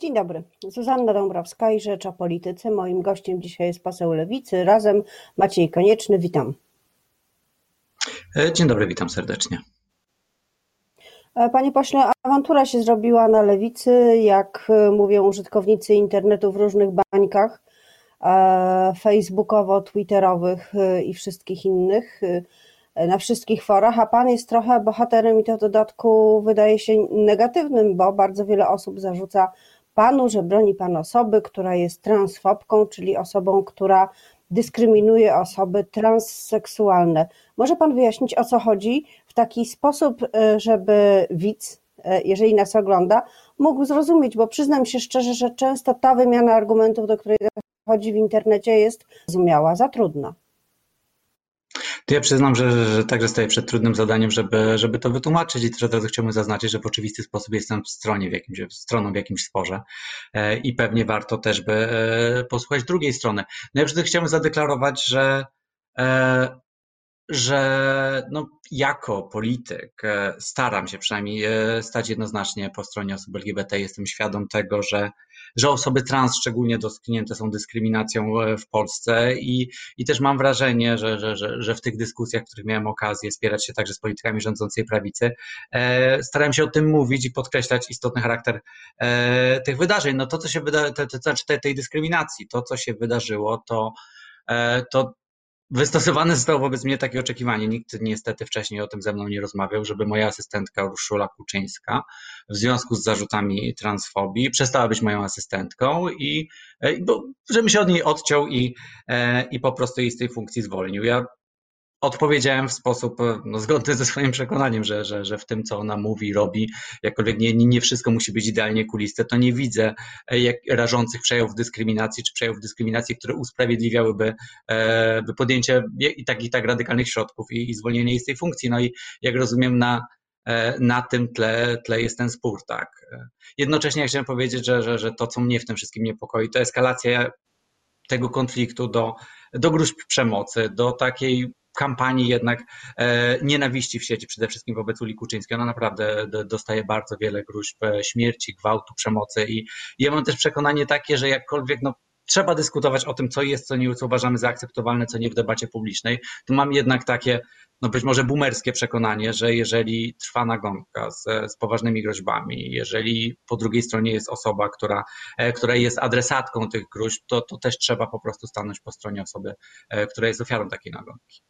Dzień dobry. Zuzanna Dąbrowska i Rzecz o Polityce. Moim gościem dzisiaj jest poseł Lewicy. Razem Maciej Konieczny. Witam. E, dzień dobry, witam serdecznie. E, panie pośle, awantura się zrobiła na lewicy, jak e, mówią użytkownicy internetu w różnych bańkach, facebookowo, twitterowych i wszystkich innych, na wszystkich forach, a pan jest trochę bohaterem i to w dodatku wydaje się negatywnym, bo bardzo wiele osób zarzuca panu, że broni pan osoby, która jest transfobką, czyli osobą, która dyskryminuje osoby transseksualne. Może pan wyjaśnić, o co chodzi w taki sposób, e, żeby widz, e, jeżeli nas ogląda, mógł zrozumieć, bo przyznam się szczerze, że często ta wymiana argumentów, do której dochodzi w internecie, jest zrozumiała, za trudna. To ja przyznam, że, że także staję przed trudnym zadaniem, żeby, żeby to wytłumaczyć i też od razu chciałbym zaznaczyć, że w oczywisty sposób jestem w stronie w jakimś, stroną w jakimś sporze e, i pewnie warto też by e, posłuchać drugiej strony. No ja przede chciałbym zadeklarować, że e, że no, jako polityk staram się przynajmniej stać jednoznacznie po stronie osób LGBT. Jestem świadom tego, że że osoby trans szczególnie dotknięte są dyskryminacją e, w Polsce i, i też mam wrażenie, że, że, że, że w tych dyskusjach, w których miałem okazję spierać się także z politykami rządzącej prawicy, e, starałem się o tym mówić i podkreślać istotny charakter e, tych wydarzeń. No to, co się wyda, te, te, znaczy tej, tej dyskryminacji, to, co się wydarzyło, to, e, to Wystosowane zostało wobec mnie takie oczekiwanie. Nikt niestety wcześniej o tym ze mną nie rozmawiał, żeby moja asystentka Urszula Kuczyńska w związku z zarzutami transfobii przestała być moją asystentką i bo, żebym się od niej odciął i, e, i po prostu jej z tej funkcji zwolnił. Ja odpowiedziałem w sposób e, no, zgodny ze swoim przekonaniem, że, że, że w tym, co ona mówi, robi, jakkolwiek nie, nie wszystko musi być idealnie kuliste, to nie widzę e, jak, rażących przejawów dyskryminacji, czy przejawów dyskryminacji, które usprawiedliwiałyby e, podjęcie i tak, i tak radykalnych środków i, i zwolnienie jej z tej funkcji. No i jak rozumiem, na, e, na tym tle, tle jest ten spór, tak. Jednocześnie ja chciałem powiedzieć, że, że, że to, co mnie w tym wszystkim niepokoi, to eskalacja tego konfliktu do, do gruźb przemocy, do takiej kampanii jednak e, nienawiści w sieci, przede wszystkim wobec Uli Kuczyńskiej. Ona naprawdę dostaje bardzo wiele gruźb e, śmierci, gwałtu, przemocy i, ja mam też przekonanie takie, że jakkolwiek no, trzeba dyskutować o tym, co jest, co nie, co uważamy za akceptowalne, co nie w debacie publicznej, to mam jednak takie, no być może boomerskie przekonanie, że jeżeli trwa nagonka z, z poważnymi groźbami, jeżeli po drugiej stronie jest osoba, która, e, która jest adresatką tych groźb, to, to też trzeba po prostu stanąć po stronie osoby, która jest ofiarą takiej nagonki.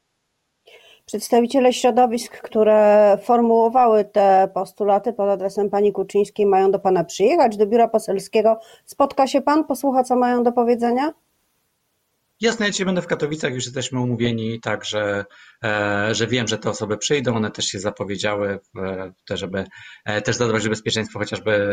Przedstawiciele środowisk, które formułowały te postulaty pod adresem pani Kuczyńskiej, mają do pana przyjechać do biura poselskiego. Spotka się pan, posłucha, co mają do powiedzenia? Jasne, ja dzisiaj będę w Katowicach, już jesteśmy umówieni, tak, że, e, że wiem, że te osoby przyjdą, one też się zapowiedziały, te, żeby e, też zadbać o bezpieczeństwo chociażby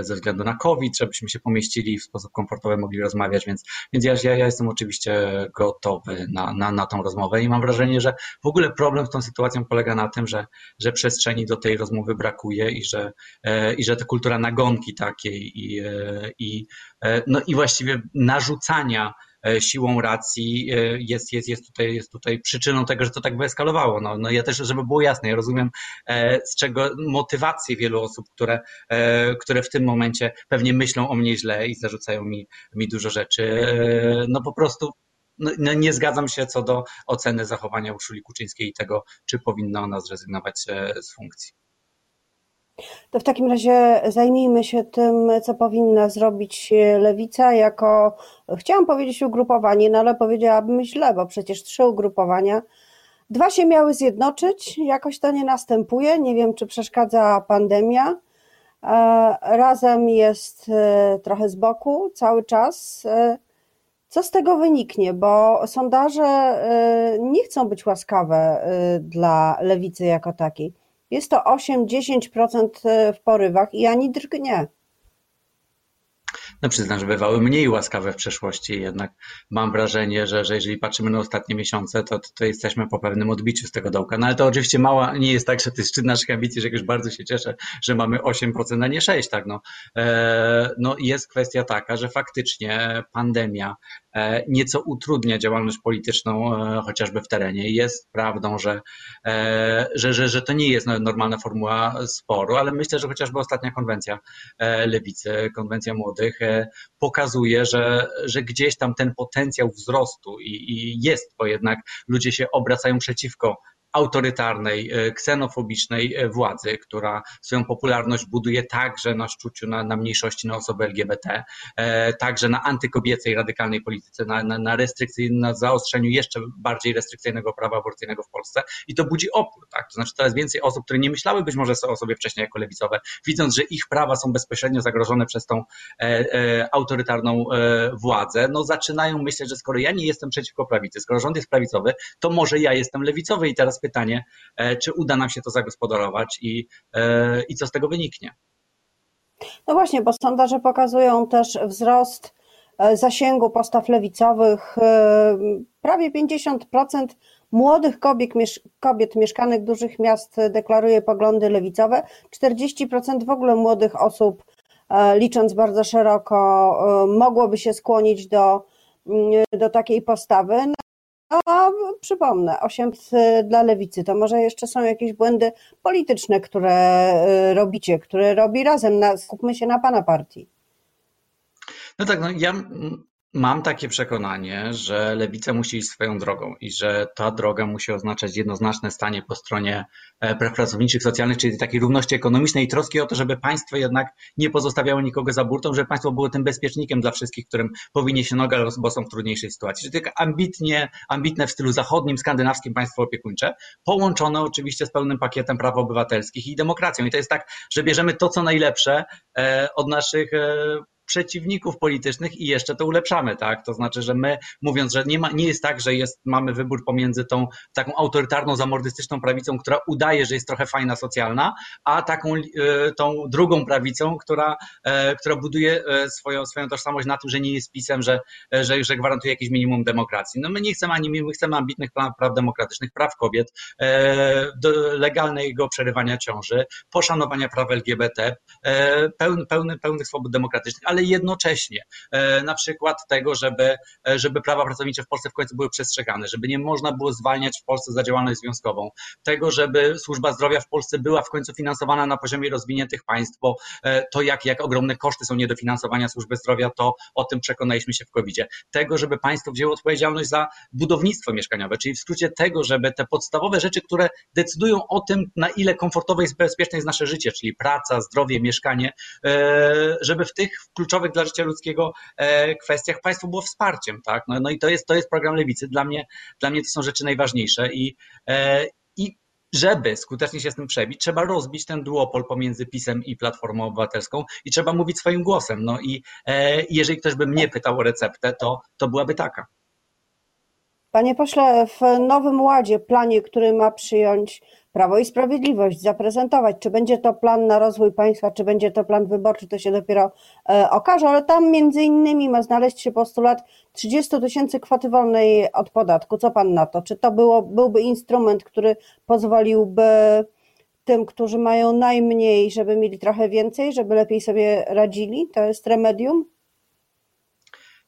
ze względu na COVID, żebyśmy się pomieścili w sposób komfortowy, mogli rozmawiać, więc, więc ja, ja jestem oczywiście gotowy na, na, na tą rozmowę i mam wrażenie, że w ogóle problem z tą sytuacją polega na tym, że, że przestrzeni do tej rozmowy brakuje i że, e, i że ta kultura nagonki takiej i, i, no i właściwie narzucania E, siłą racji e, jest, jest, jest, tutaj, jest tutaj przyczyną tego, że to tak wyeskalowało. No, no ja też, żeby było jasne, ja rozumiem e, z czego motywację wielu osób, które, które w tym momencie pewnie myślą o mnie źle i zarzucają mi, mi dużo rzeczy. No po prostu no, no nie zgadzam się co do oceny zachowania Urszuli Kuczyńskiej i tego, czy powinna ona zrezygnować z funkcji. To w takim razie zajmijmy się tym, co powinna zrobić lewica jako, chciałam powiedzieć ugrupowanie, no ale powiedziałabym źle, bo przecież trzy ugrupowania. Dwa się miały zjednoczyć, jakoś to nie następuje. Nie wiem, czy przeszkadza pandemia. E, razem jest e, trochę z boku cały czas. E, co z tego wyniknie? Bo sondaże nie chcą być łaskawe dla lewicy jako takiej. Jest to 8-10% e, w porywach i ani drgnie. No przyznam, że bywały mniej łaskawe w przeszłości, jednak mam wrażenie, że, że jeżeli patrzymy na ostatnie miesiące, to, to, to jesteśmy po pewnym odbiciu z tego dołka. No ale to oczywiście mała, nie jest tak, że to jest szczyt naszych ambicji, że już bardzo się cieszę, że mamy 8%, a nie 6%. Tak? No, e, no jest kwestia taka, że faktycznie pandemia nieco utrudnia działalność polityczną, chociażby w terenie. Jest prawdą, że, że, że, że to nie jest normalna formuła sporu, ale myślę, że chociażby ostatnia konwencja lewicy, konwencja młodych, pokazuje, że, że gdzieś tam ten potencjał wzrostu i, i jest, bo jednak ludzie się obracają przeciwko autorytarnej, e, ksenofobicznej e, władzy, która swoją popularność buduje także na szczuciu na, na mniejszości, na osoby LGBT, e, także na antykobiecej, radykalnej polityce, na, na, na na zaostrzeniu jeszcze bardziej restrykcyjnego prawa aborcyjnego w Polsce i to budzi opór, tak? To znaczy coraz więcej osób, które nie myślały być może o sobie wcześniej jako lewicowe, widząc, że ich prawa są bezpośrednio zagrożone przez tą e, e, autorytarną e, władzę, no zaczynają myśleć, że skoro ja nie jestem przeciwko prawicy, skoro rząd jest prawicowy, to może ja jestem lewicowy i teraz pytanie, e, czy uda nam się to zagospodarować i, e, i co z tego wyniknie. No właśnie, bo sondaże pokazują też wzrost e, zasięgu postaw lewicowych. Prawie 50% młodych kobiet, kobiet mieszkanych dużych miast deklaruje poglądy lewicowe, 40% w ogóle młodych osób, licząc bardzo szeroko, mogłoby się skłonić do, mm, do takiej postawy. A przypomnę, 8 dla lewicy, to może jeszcze są jakieś błędy polityczne, które y, robicie, które robi razem. Na, skupmy się na pana partii. No tak, no ja Mam takie przekonanie, że lewica musi iść swoją drogą i że ta droga musi oznaczać jednoznaczne stanie po stronie e, praw pracowniczych, socjalnych, czyli takiej równości ekonomicznej i troski o to, żeby państwo jednak nie pozostawiało nikogo za burtą, żeby państwo było tym bezpiecznikiem dla wszystkich, którym powinie się noga, bo są w trudniejszej sytuacji. Czyli tak ambitnie, ambitne w stylu zachodnim, skandynawskim państwo opiekuńcze, połączone oczywiście z pełnym pakietem praw obywatelskich i demokracją. I to jest tak, że bierzemy to, co najlepsze e, od naszych e, przeciwników politycznych i jeszcze to ulepszamy, tak? To znaczy, że my mówiąc, że nie, ma, nie jest tak, że jest, mamy wybór pomiędzy tą taką autorytarną, zamordystyczną prawicą, która udaje, że jest trochę fajna, socjalna, a taką e, tą drugą prawicą, która, e, która buduje e, swoją, swoją tożsamość na tym, że nie jest pisem, że, że, że gwarantuje jakieś minimum demokracji. No my nie chcemy ani my chcemy ambitnych praw, praw demokratycznych, praw kobiet, legalnego przerywania ciąży, poszanowania praw LGBT, pełny, pełny, pełnych swobód demokratycznych, ale jednocześnie e, na przykład tego, żeby, e, żeby prawa pracownicze w Polsce w końcu były przestrzegane, żeby nie można było zwalniać w Polsce za działalność związkową, tego, żeby służba zdrowia w Polsce była w końcu finansowana na poziomie rozwiniętych państw, bo e, to jak, jak ogromne koszty są niedofinansowania służby zdrowia, to o tym przekonaliśmy się w COVID-zie. Tego, żeby państwo wzięło odpowiedzialność za budownictwo mieszkaniowe, czyli w skrócie tego, żeby te podstawowe rzeczy, które decydują o tym, na ile komfortowe i bezpieczne jest nasze życie, czyli praca, zdrowie, mieszkanie, żeby w tych kluczowych dla życia ludzkiego e, kwestiach państwo było wsparciem, tak? No, no i to jest, to jest program lewicy. Dla mnie, dla mnie to są rzeczy najważniejsze i, e, i żeby skutecznie się z tym przebić, trzeba rozbić ten duopol pomiędzy PiSem i Platformą Obywatelską i trzeba mówić swoim głosem. No i e, jeżeli ktoś by mnie pytał o receptę, to, to byłaby taka. Panie pośle, w Nowym Ładzie, planie, który ma przyjąć Prawo i Sprawiedliwość zaprezentować. Czy będzie to plan na rozwój państwa, czy będzie to plan wyborczy, to się dopiero e, okaże, ale tam między innymi ma znaleźć się postulat 30 tysięcy kwoty wolnej od podatku. Co pan na to? Czy to było, byłby instrument, który pozwoliłby tym, którzy mają najmniej, żeby mieli trochę więcej, żeby lepiej sobie radzili? To jest remedium?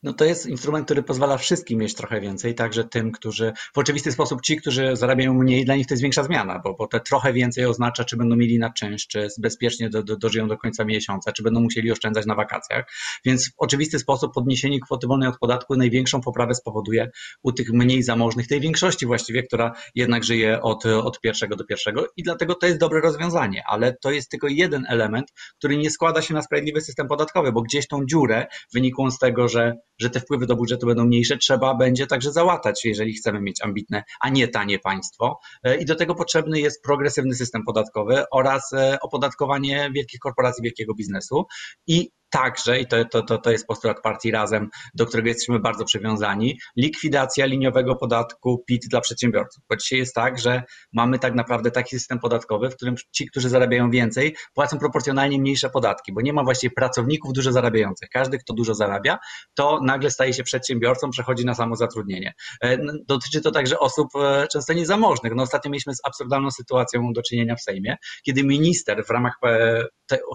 No to jest instrument, który pozwala wszystkim mieć trochę więcej, także tym, którzy w oczywisty sposób ci, którzy zarabiają mniej, dla nich to jest większa zmiana, bo, bo te trochę więcej oznacza, czy będą mieli na czynsz, czy bezpiecznie do, do, dożyją do końca miesiąca, czy będą musieli oszczędzać na wakacjach. Więc w oczywisty sposób podniesienie kwoty wolnej od podatku największą poprawę spowoduje u tych mniej zamożnych, tej większości właściwie, która jednak żyje od, od pierwszego do pierwszego i dlatego to jest dobre rozwiązanie, ale to jest tylko jeden element, który nie składa się na sprawiedliwy system podatkowy, bo gdzieś tą dziurę wynikłą z tego, że że te wpływy do budżetu będą mniejsze, trzeba będzie także załatać, jeżeli chcemy mieć ambitne, a nie tanie państwo. E, I do tego potrzebny jest progresywny system podatkowy oraz e, opodatkowanie wielkich korporacji, wielkiego biznesu. I także, i to, to, to, to jest postulat partii Razem, do którego jesteśmy bardzo przywiązani, likwidacja liniowego podatku PIT dla przedsiębiorców. Bo dzisiaj jest tak, że mamy tak naprawdę taki system podatkowy, w którym ci, którzy zarabiają więcej, płacą proporcjonalnie mniejsze podatki, bo nie ma właściwie pracowników dużo zarabiających. Każdy, kto dużo zarabia, to nagle staje się przedsiębiorcą, przechodzi na samozatrudnienie. E, dotyczy to także osób e, często niezamożnych. No ostatnio mieliśmy z absurdalną sytuacją do czynienia w Sejmie, kiedy minister w ramach e,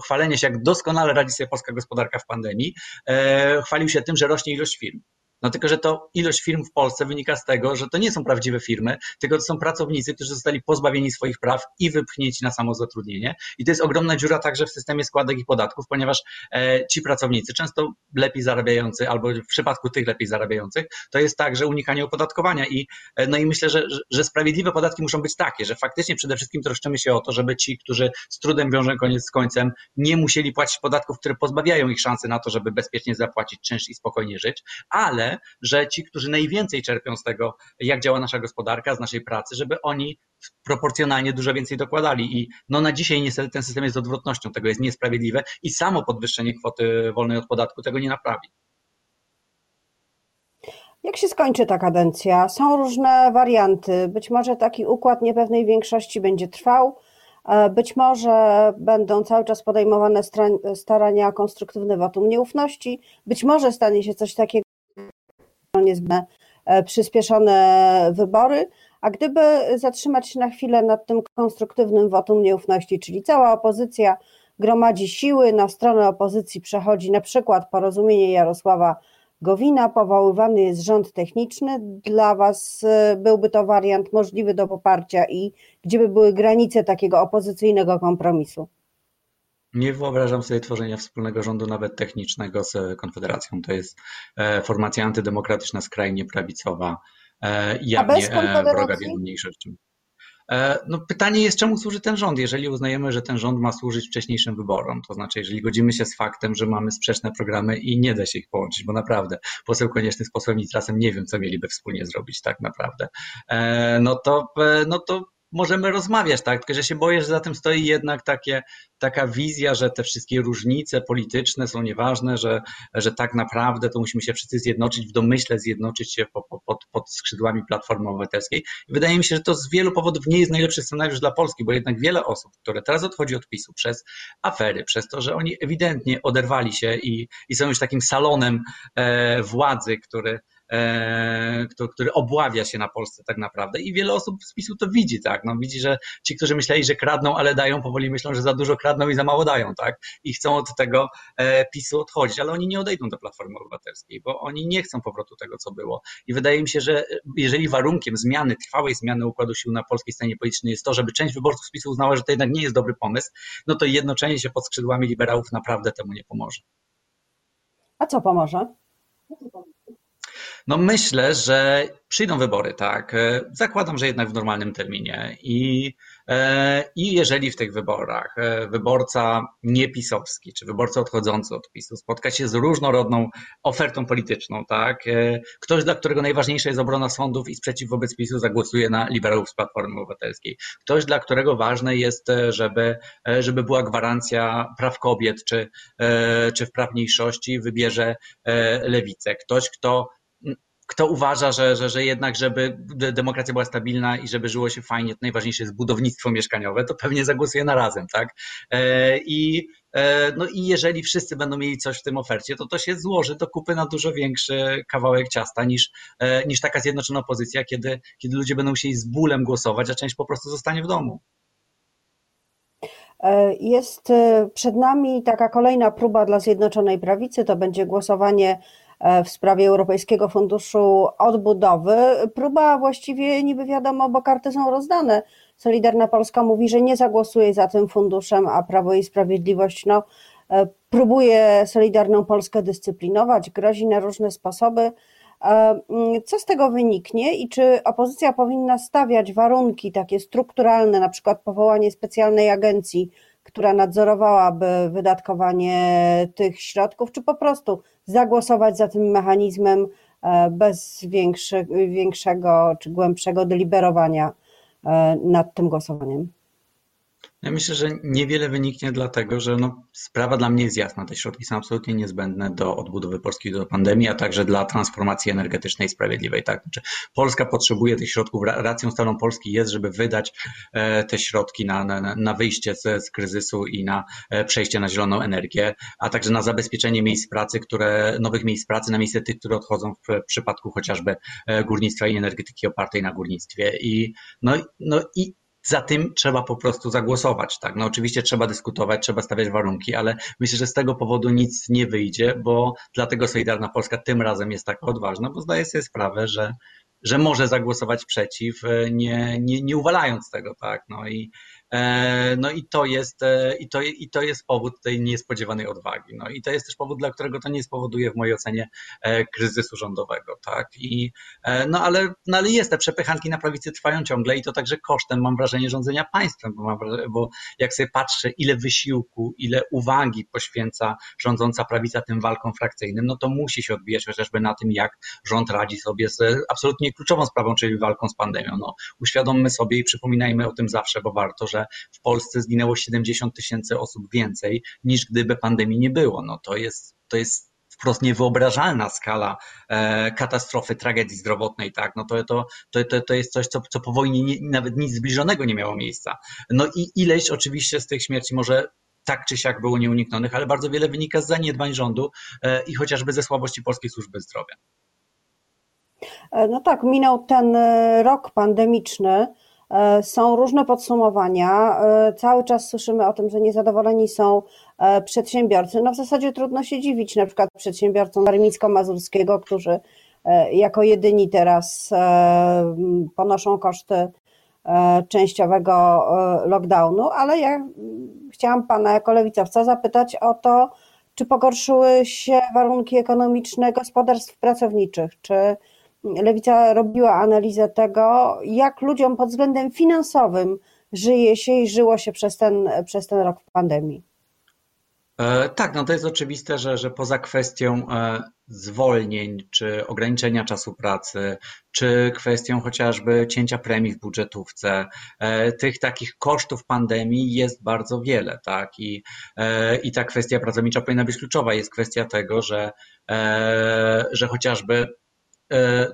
chwalenia się, jak doskonale radzi sobie polska gospodarka w pandemii, chwalił się tym, że rośnie ilość firm. No tylko, że to ilość firm w Polsce wynika z tego, że to nie są prawdziwe firmy, tylko to są pracownicy, którzy zostali pozbawieni swoich praw i wypchnięci na samozatrudnienie. I to jest ogromna dziura także w systemie składek i podatków, ponieważ e, ci pracownicy, często lepiej zarabiający, albo w przypadku tych lepiej zarabiających, to jest także unikanie opodatkowania. I, e, no i myślę, że, że sprawiedliwe podatki muszą być takie, że faktycznie przede wszystkim troszczymy się o to, żeby ci, którzy z trudem wiążą koniec z końcem, nie musieli płacić podatków, które pozbawiają ich szansy na to, żeby bezpiecznie zapłacić czynsz i spokojnie żyć, ale że ci, którzy najwięcej czerpią z tego, jak działa nasza gospodarka, z naszej pracy, żeby oni proporcjonalnie dużo więcej dokładali. I no na dzisiaj niestety ten system jest odwrotnością, tego jest niesprawiedliwe i samo podwyższenie kwoty wolnej od podatku tego nie naprawi. Jak się skończy ta kadencja? Są różne warianty. Być może taki układ niepewnej większości będzie trwał, e, być może będą cały czas podejmowane starania o konstruktywne wotum nieufności, być może stanie się coś takiego, niezbędne e, przyspieszone wybory, a gdyby zatrzymać się na chwilę nad tym konstruktywnym wotum nieufności, czyli cała opozycja gromadzi siły, na stronę opozycji przechodzi na przykład porozumienie Jarosława Gowina, powoływany jest rząd techniczny. Dla Was e, byłby to wariant możliwy do poparcia i gdzie by były granice takiego opozycyjnego kompromisu? Nie wyobrażam sobie tworzenia wspólnego rządu, nawet technicznego, z Konfederacją. To jest e, formacja antydemokratyczna, skrajnie prawicowa, e, jawnie wroga wielu mniejszościom. No pytanie jest, czemu służy ten rząd, jeżeli uznajemy, że ten rząd ma służyć wcześniejszym wyborom, to znaczy jeżeli godzimy się z faktem, że mamy sprzeczne programy i nie da się ich połączyć, bo naprawdę poseł Konieczny z posłem Nitrasem nie wiem, co mieliby wspólnie zrobić tak naprawdę, no to, no to możemy rozmawiać, tak? Tylko że się boję, że za tym stoi jednak takie, taka wizja, że te wszystkie różnice polityczne są nieważne, że, że tak naprawdę to musimy się wszyscy zjednoczyć, w domyśle zjednoczyć się po, po, pod, pod skrzydłami Platformy Obywatelskiej. I wydaje mi się, że to z wielu powodów nie jest najlepszy scenariusz dla Polski, bo jednak wiele osób, które teraz odchodzi od PiSu przez afery, przez to, że oni ewidentnie oderwali się i, i są już takim salonem e, władzy, który który obławia się na Polsce tak naprawdę i wiele osób z PiSu to widzi, tak, no widzi, że ci, którzy myśleli, że kradną, ale dają, powoli myślą, że za dużo kradną i za mało dają, tak, i chcą od tego e, PiSu odchodzić, ale oni nie odejdą do Platformy Obywatelskiej, bo oni nie chcą powrotu tego, co było i wydaje mi się, że jeżeli warunkiem zmiany, trwałej zmiany układu sił na polskiej scenie politycznej jest to, żeby część wyborców z PiSu uznała, że to jednak nie jest dobry pomysł, no to jednoczenie się pod skrzydłami liberałów naprawdę temu nie pomoże. A co pomoże? No myślę, że przyjdą wybory, tak. E, zakładam, że jednak w normalnym terminie. I, e, i jeżeli w tych wyborach e, wyborca niepisowski, czy wyborca odchodzący od PiSu spotka się z różnorodną ofertą polityczną, tak. Ktoś, dla którego najważniejsza jest obrona sądów i sprzeciw wobec PiSu zagłosuje na liberałów z Platformy Obywatelskiej. Ktoś, dla którego ważne jest, żeby, żeby była gwarancja praw kobiet, czy, czy w praw mniejszości, wybierze lewicę. Ktoś, kto kto uważa, że, że, że jednak, żeby demokracja była stabilna i żeby żyło się fajnie, to najważniejsze jest budownictwo mieszkaniowe, to pewnie zagłosuje na razem, tak? E, I, e, no i jeżeli wszyscy będą mieli coś w tym ofercie, to to się złoży do kupy na dużo większy kawałek ciasta niż, e, niż taka zjednoczona opozycja, kiedy, kiedy ludzie będą musieli z bólem głosować, a część po prostu zostanie w domu. Jest przed nami taka kolejna próba dla Zjednoczonej Prawicy, to będzie głosowanie w sprawie Europejskiego Funduszu Odbudowy. Próba właściwie niby wiadomo, bo karty są rozdane. Solidarna Polska mówi, że nie zagłosuje za tym funduszem, a Prawo i Sprawiedliwość no, e, próbuje Solidarną Polskę dyscyplinować, grozi na różne sposoby. E, mm, co z tego wyniknie i czy opozycja powinna stawiać warunki takie strukturalne, na przykład powołanie specjalnej agencji, która nadzorowałaby wydatkowanie tych środków, czy po prostu zagłosować za tym mechanizmem e, bez większy, większego czy głębszego deliberowania e, nad tym głosowaniem? Ja myślę, że niewiele wyniknie dlatego, że no, sprawa dla mnie jest jasna. Te środki są absolutnie niezbędne do odbudowy Polski do pandemii, a także dla transformacji energetycznej sprawiedliwej. Tak? Znaczy, Polska potrzebuje tych środków. Racją stałą Polski jest, żeby wydać e, te środki na, na, na wyjście z, z, kryzysu i na e, przejście na zieloną energię, a także na zabezpieczenie miejsc pracy, które, nowych miejsc pracy na miejsce tych, które odchodzą w, w przypadku chociażby e, górnictwa i energetyki opartej na górnictwie. I, no, no i za tym trzeba po prostu zagłosować, tak? No oczywiście trzeba dyskutować, trzeba stawiać warunki, ale myślę, że z tego powodu nic nie wyjdzie, bo dlatego Solidarna Polska tym razem jest taka odważna, bo zdaje sobie sprawę, że, że może zagłosować przeciw, e, nie, nie, nie uwalając tego, tak? No i, no i to jest, e, i to, i to jest powód tej niespodziewanej odwagi. No i to jest też powód, dla którego to nie spowoduje w mojej ocenie e, kryzysu rządowego, tak? I, no ale, no ale jest, te przepychanki na prawicy trwają ciągle i to także kosztem, mam wrażenie, rządzenia państwem, bo, mam bo jak sobie patrzę, ile wysiłku, ile uwagi poświęca rządząca prawica tym walkom frakcyjnym, no to musi się odbijać chociażby na tym, jak rząd radzi sobie z absolutnie kluczową sprawą, czyli walką z pandemią. No, uświadommy sobie i przypominajmy o tym zawsze, bo warto, że w Polsce zginęło 70 tysięcy osób więcej niż gdyby pandemii nie było. No to jest, to jest wprost niewyobrażalna skala e, katastrofy, tragedii zdrowotnej, tak, no to, to, to, to jest coś, co, co po wojnie nie, nawet nic zbliżonego nie miało miejsca. No i ileś oczywiście z tych śmierci może tak czy siak było nieuniknionych, ale bardzo wiele wynika z zaniedbań rządu e, i chociażby ze słabości polskiej służby zdrowia. E, no tak, minął ten e, rok pandemiczny. E, są różne podsumowania. E, cały czas słyszymy o tym, że niezadowoleni są e, przedsiębiorcy. No w zasadzie trudno się dziwić, na przykład przedsiębiorcom Warmińsko-Mazurskiego, którzy jako jedyni teraz ponoszą koszty częściowego lockdownu, ale ja chciałam Pana jako lewicowca zapytać o to, czy pogorszyły się warunki ekonomiczne gospodarstw pracowniczych, czy Lewica robiła analizę tego, jak ludziom pod względem finansowym żyje się i żyło się przez ten, przez ten rok pandemii. E, tak, no to jest oczywiste, że, że poza kwestią e, zwolnień, czy ograniczenia czasu pracy, czy kwestią chociażby cięcia premii w budżetówce, e, tych takich kosztów pandemii jest bardzo wiele, tak? I, i ta kwestia pracownicza powinna być kluczowa. Jest kwestia tego, że, że chociażby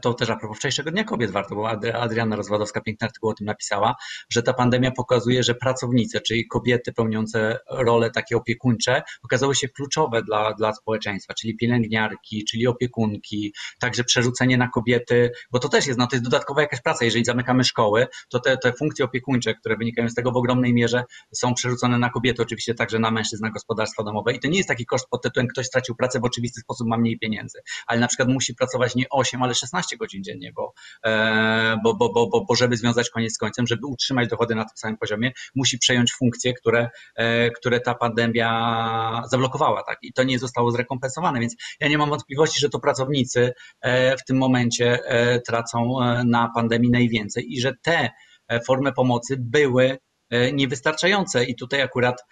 to też a propos wczorajszego Dnia Kobiet warto, bo Adriana Rozwadowska piękny artykuł o tym napisała, że ta pandemia pokazuje, że pracownice, czyli kobiety pełniące role takie opiekuńcze, okazały się kluczowe dla, dla społeczeństwa, czyli pielęgniarki, czyli opiekunki, także przerzucenie na kobiety, bo to też jest, no to jest dodatkowa jakaś praca, jeżeli zamykamy szkoły, to te, te funkcje opiekuńcze, które wynikają z tego w ogromnej mierze są przerzucone na kobiety, oczywiście także na mężczyzn, na gospodarstwa domowe. I to nie jest taki koszt pod tytułem ktoś stracił pracę w oczywisty sposób, ma mniej pieniędzy, ale na przykład musi pracować nie 8, ale 16 godzin dziennie, bo, e, bo, bo, bo, bo, bo żeby związać koniec z końcem, żeby utrzymać dochody na tym samym poziomie, musi przejąć funkcje, które, e, które ta pandemia zablokowała, tak? I to nie zostało zrekompensowane, więc ja nie mam wątpliwości, że to pracownicy e, w tym momencie tracą na pandemii najwięcej i że te formy pomocy były niewystarczające i tutaj akurat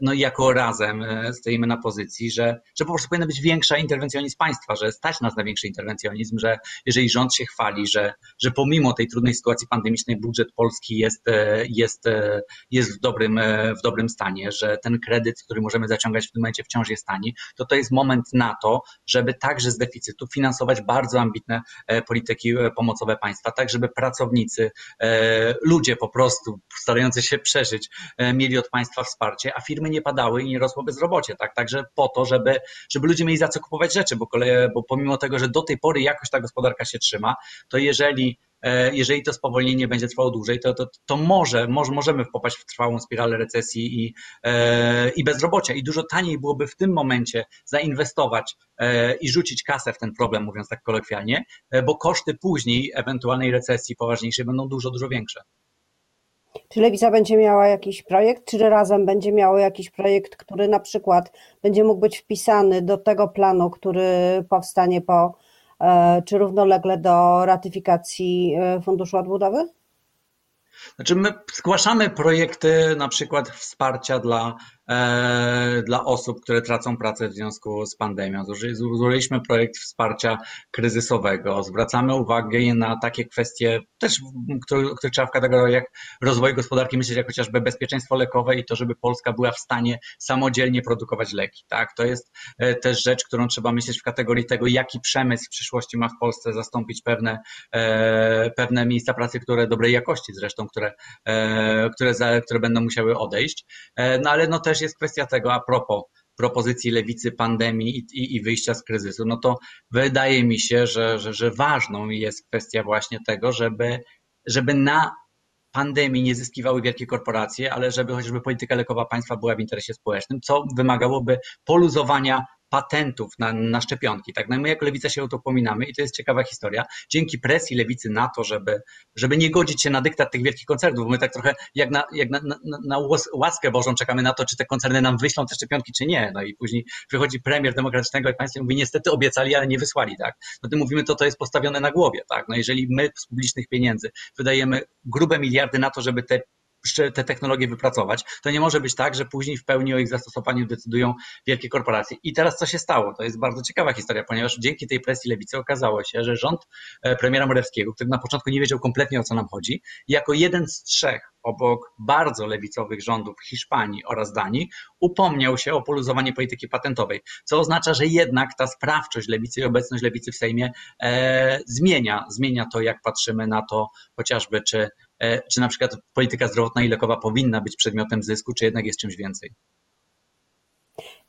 no i jako razem e, stoimy na pozycji, że, że po prostu powinna być większa interwencjonizm państwa, że stać nas na większy interwencjonizm, że jeżeli rząd się chwali, że, że pomimo tej trudnej sytuacji pandemicznej budżet polski jest, e, jest, jest w, dobrym, w dobrym stanie, że ten kredyt, który możemy zaciągać w tym momencie wciąż jest tani, to to jest moment na to, żeby także z deficytu finansować bardzo ambitne polityki pomocowe państwa, tak żeby pracownicy, ludzie po prostu starający się przeżyć, mieli od państwa wsparcie a firmy nie padały i nie rosło bezrobocie, tak? Także po to, żeby, żeby ludzie mieli za co kupować rzeczy, bo, kolej, bo pomimo tego, że do tej pory jakoś ta gospodarka się trzyma, to jeżeli e, jeżeli to spowolnienie będzie trwało dłużej, to, to, to może, może możemy popaść w trwałą spiralę recesji i, e, i bezrobocia. I dużo taniej byłoby w tym momencie zainwestować e, i rzucić kasę w ten problem, mówiąc tak kolokwialnie, bo koszty później ewentualnej recesji poważniejszej będą dużo, dużo większe. Czy Lewica będzie miała jakiś projekt, czy razem będzie miało jakiś projekt, który na przykład będzie mógł być wpisany do tego planu, który powstanie po, e, czy równolegle do ratyfikacji e, Funduszu Odbudowy? Znaczy my zgłaszamy projekty na przykład wsparcia dla dla osób, które tracą pracę w związku z pandemią. Złożyliśmy projekt wsparcia kryzysowego. Zwracamy uwagę na takie kwestie, też, które, które trzeba w kategoriach rozwoju gospodarki myśleć, jak chociażby bezpieczeństwo lekowe i to, żeby Polska była w stanie samodzielnie produkować leki. Tak? To jest e, też rzecz, którą trzeba myśleć w kategorii tego, jaki przemysł w przyszłości ma w Polsce zastąpić pewne, e, pewne miejsca pracy, które dobrej jakości zresztą, które, które, które będą musiały odejść. No ale no też też jest kwestia tego, a propos propozycji lewicy pandemii i, i, i, wyjścia z kryzysu, no to wydaje mi się, że, że, że ważną jest kwestia właśnie tego, żeby, żeby na pandemii nie zyskiwały wielkie korporacje, ale żeby chociażby polityka lekowa państwa była w interesie społecznym, co wymagałoby poluzowania patentów na, na szczepionki. Tak? No my jako lewica się o to pominamy i to jest ciekawa historia. Dzięki presji lewicy na to, żeby, żeby nie godzić się na dyktat tych wielkich koncernów, my tak trochę jak na, jak na, na, na łaskę Bożą czekamy na to, czy te koncerny nam wyślą te szczepionki, czy nie. No i później wychodzi premier demokratycznego i państwo mówi, niestety obiecali, ale nie wysłali. Tak? No to mówimy, to to jest postawione na głowie. Tak? No jeżeli my z publicznych pieniędzy wydajemy grube miliardy na to, żeby te te technologie wypracować, to nie może być tak, że później w pełni o ich zastosowaniu decydują wielkie korporacje. I teraz co się stało? To jest bardzo ciekawa historia, ponieważ dzięki tej presji lewicy okazało się, że rząd e, premiera Morawieckiego, który na początku nie wiedział kompletnie o co nam chodzi, jako jeden z trzech obok bardzo lewicowych rządów Hiszpanii oraz Danii, upomniał się o poluzowanie polityki patentowej, co oznacza, że jednak ta sprawczość lewicy i obecność lewicy w Sejmie e, zmienia, zmienia to, jak patrzymy na to chociażby, czy czy na przykład polityka zdrowotna i lekowa powinna być przedmiotem zysku, czy jednak jest czymś więcej.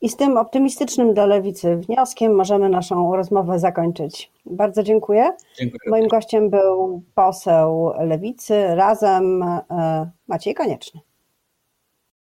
I z tym optymistycznym dla lewicy wnioskiem możemy naszą rozmowę zakończyć. Bardzo dziękuję. dziękuję. Moim gościem był poseł lewicy razem e, Maciej Konieczny.